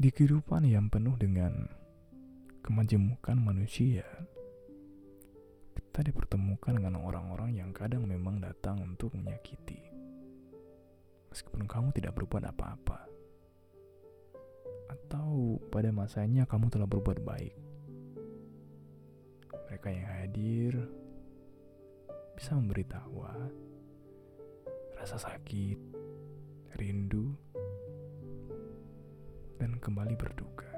Di kehidupan yang penuh dengan kemajemukan manusia, kita dipertemukan dengan orang-orang yang kadang memang datang untuk menyakiti. Meskipun kamu tidak berbuat apa-apa, atau pada masanya kamu telah berbuat baik, mereka yang hadir bisa memberi tawa, rasa sakit, kembali berduka.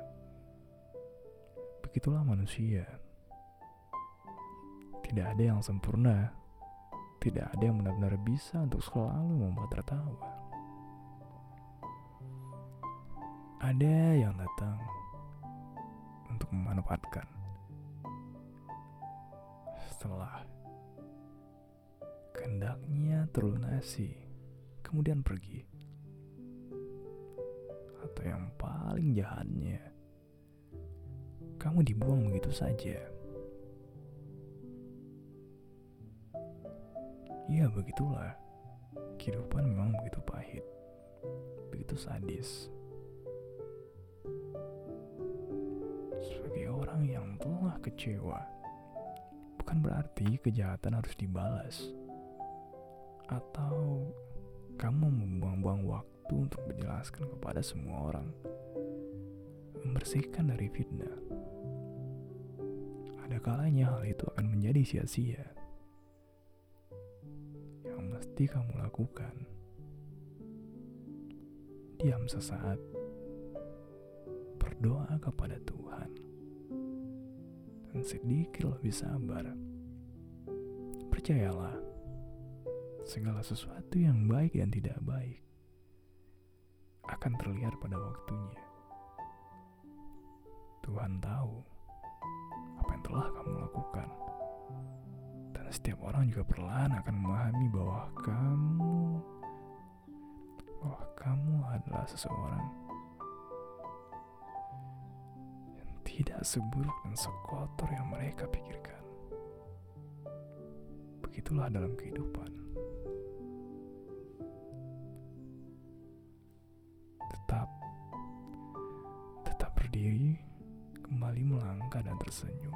Begitulah manusia. Tidak ada yang sempurna. Tidak ada yang benar-benar bisa untuk selalu membuat tertawa. Ada yang datang untuk memanfaatkan. Setelah kehendaknya terlunasi, kemudian pergi atau yang paling jahatnya, kamu dibuang begitu saja. Ya begitulah, kehidupan memang begitu pahit, begitu sadis. Sebagai orang yang telah kecewa, bukan berarti kejahatan harus dibalas. Atau kamu membuang-buang waktu waktu untuk menjelaskan kepada semua orang, membersihkan dari fitnah. Ada kalanya hal itu akan menjadi sia-sia. Yang mesti kamu lakukan, diam sesaat, berdoa kepada Tuhan, dan sedikit lebih sabar. Percayalah, segala sesuatu yang baik dan tidak baik akan terlihat pada waktunya. Tuhan tahu apa yang telah kamu lakukan. Dan setiap orang juga perlahan akan memahami bahwa kamu bahwa kamu adalah seseorang yang tidak seburuk dan sekotor yang mereka pikirkan. Begitulah dalam kehidupan. Berdiri, kembali melangkah dan tersenyum.